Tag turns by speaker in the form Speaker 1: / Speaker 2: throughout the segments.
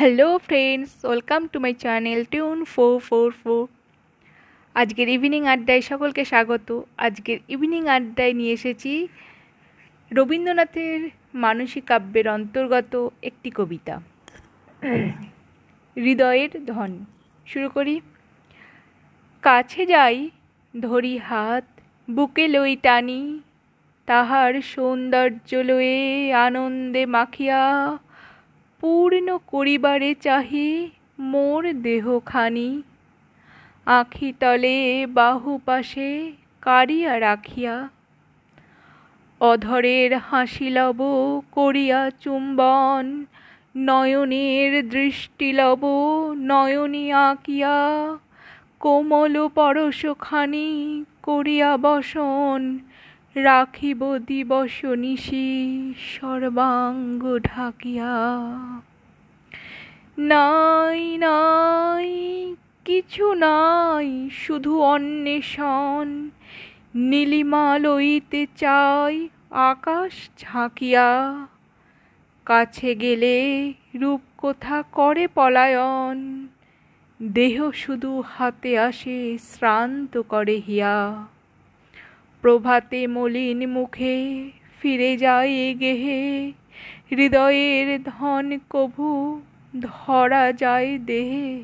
Speaker 1: Hello friends welcome to my channel tune four four four আজকের evening আড্ডায় সকলকে স্বাগত। আজকের ইভিনিং আড্ডায় নিয়ে এসেছি রবীন্দ্রনাথের মানসিক কাব্যের অন্তর্গত একটি কবিতা। হৃদয়ের ধন। শুরু করি। কাছে যাই, ধরি হাত, বুকে লই টানি, তাহার সৌন্দর্য লয়ে আনন্দে মাখিয়া পূর্ণ করিবারে চাহি মোর দেহখানি। আখি তলে বাহু পাশে কারিয়া রাখিয়া, অধরের হাসি লব করিয়া চুম্বন, নয়নের দৃষ্টি লব নয়নী আঁকিয়া, কোমল পরশখানি করিয়া বসন রাখিব দিবস নিশি সর্বাঙ্গ ঢাকিয়া। নাই নাই, কিছু নাই, শুধু অন্বেষণ। নীলিমা লইতে চাই আকাশ ঝাঁকিয়া। কাছে গেলে রূপ কোথা করে পলায়ন। দেহ শুধু হাতে আসে শ্রান্ত করে হিয়া। প্রভাতে মলিন মুখে ফিরে যায় গেহে। হৃদয়ের ধন কভু ধরা যায় দেহে।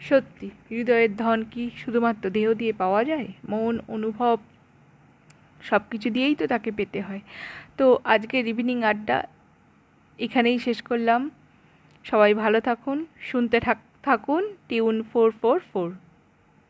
Speaker 1: সত্যি, হৃদয়ের ধন কি শুধুমাত্র দেহ দিয়ে পাওয়া যায়? মন, অনুভব সব কিছু দিয়েই তো তাকে পেতে হয়। তো আজকের ইভিনিং আড্ডা এখানেই শেষ করলাম। সবাই ভালো থাকুন, শুনতে থাকুন টিউন ফোর ফোর ফোর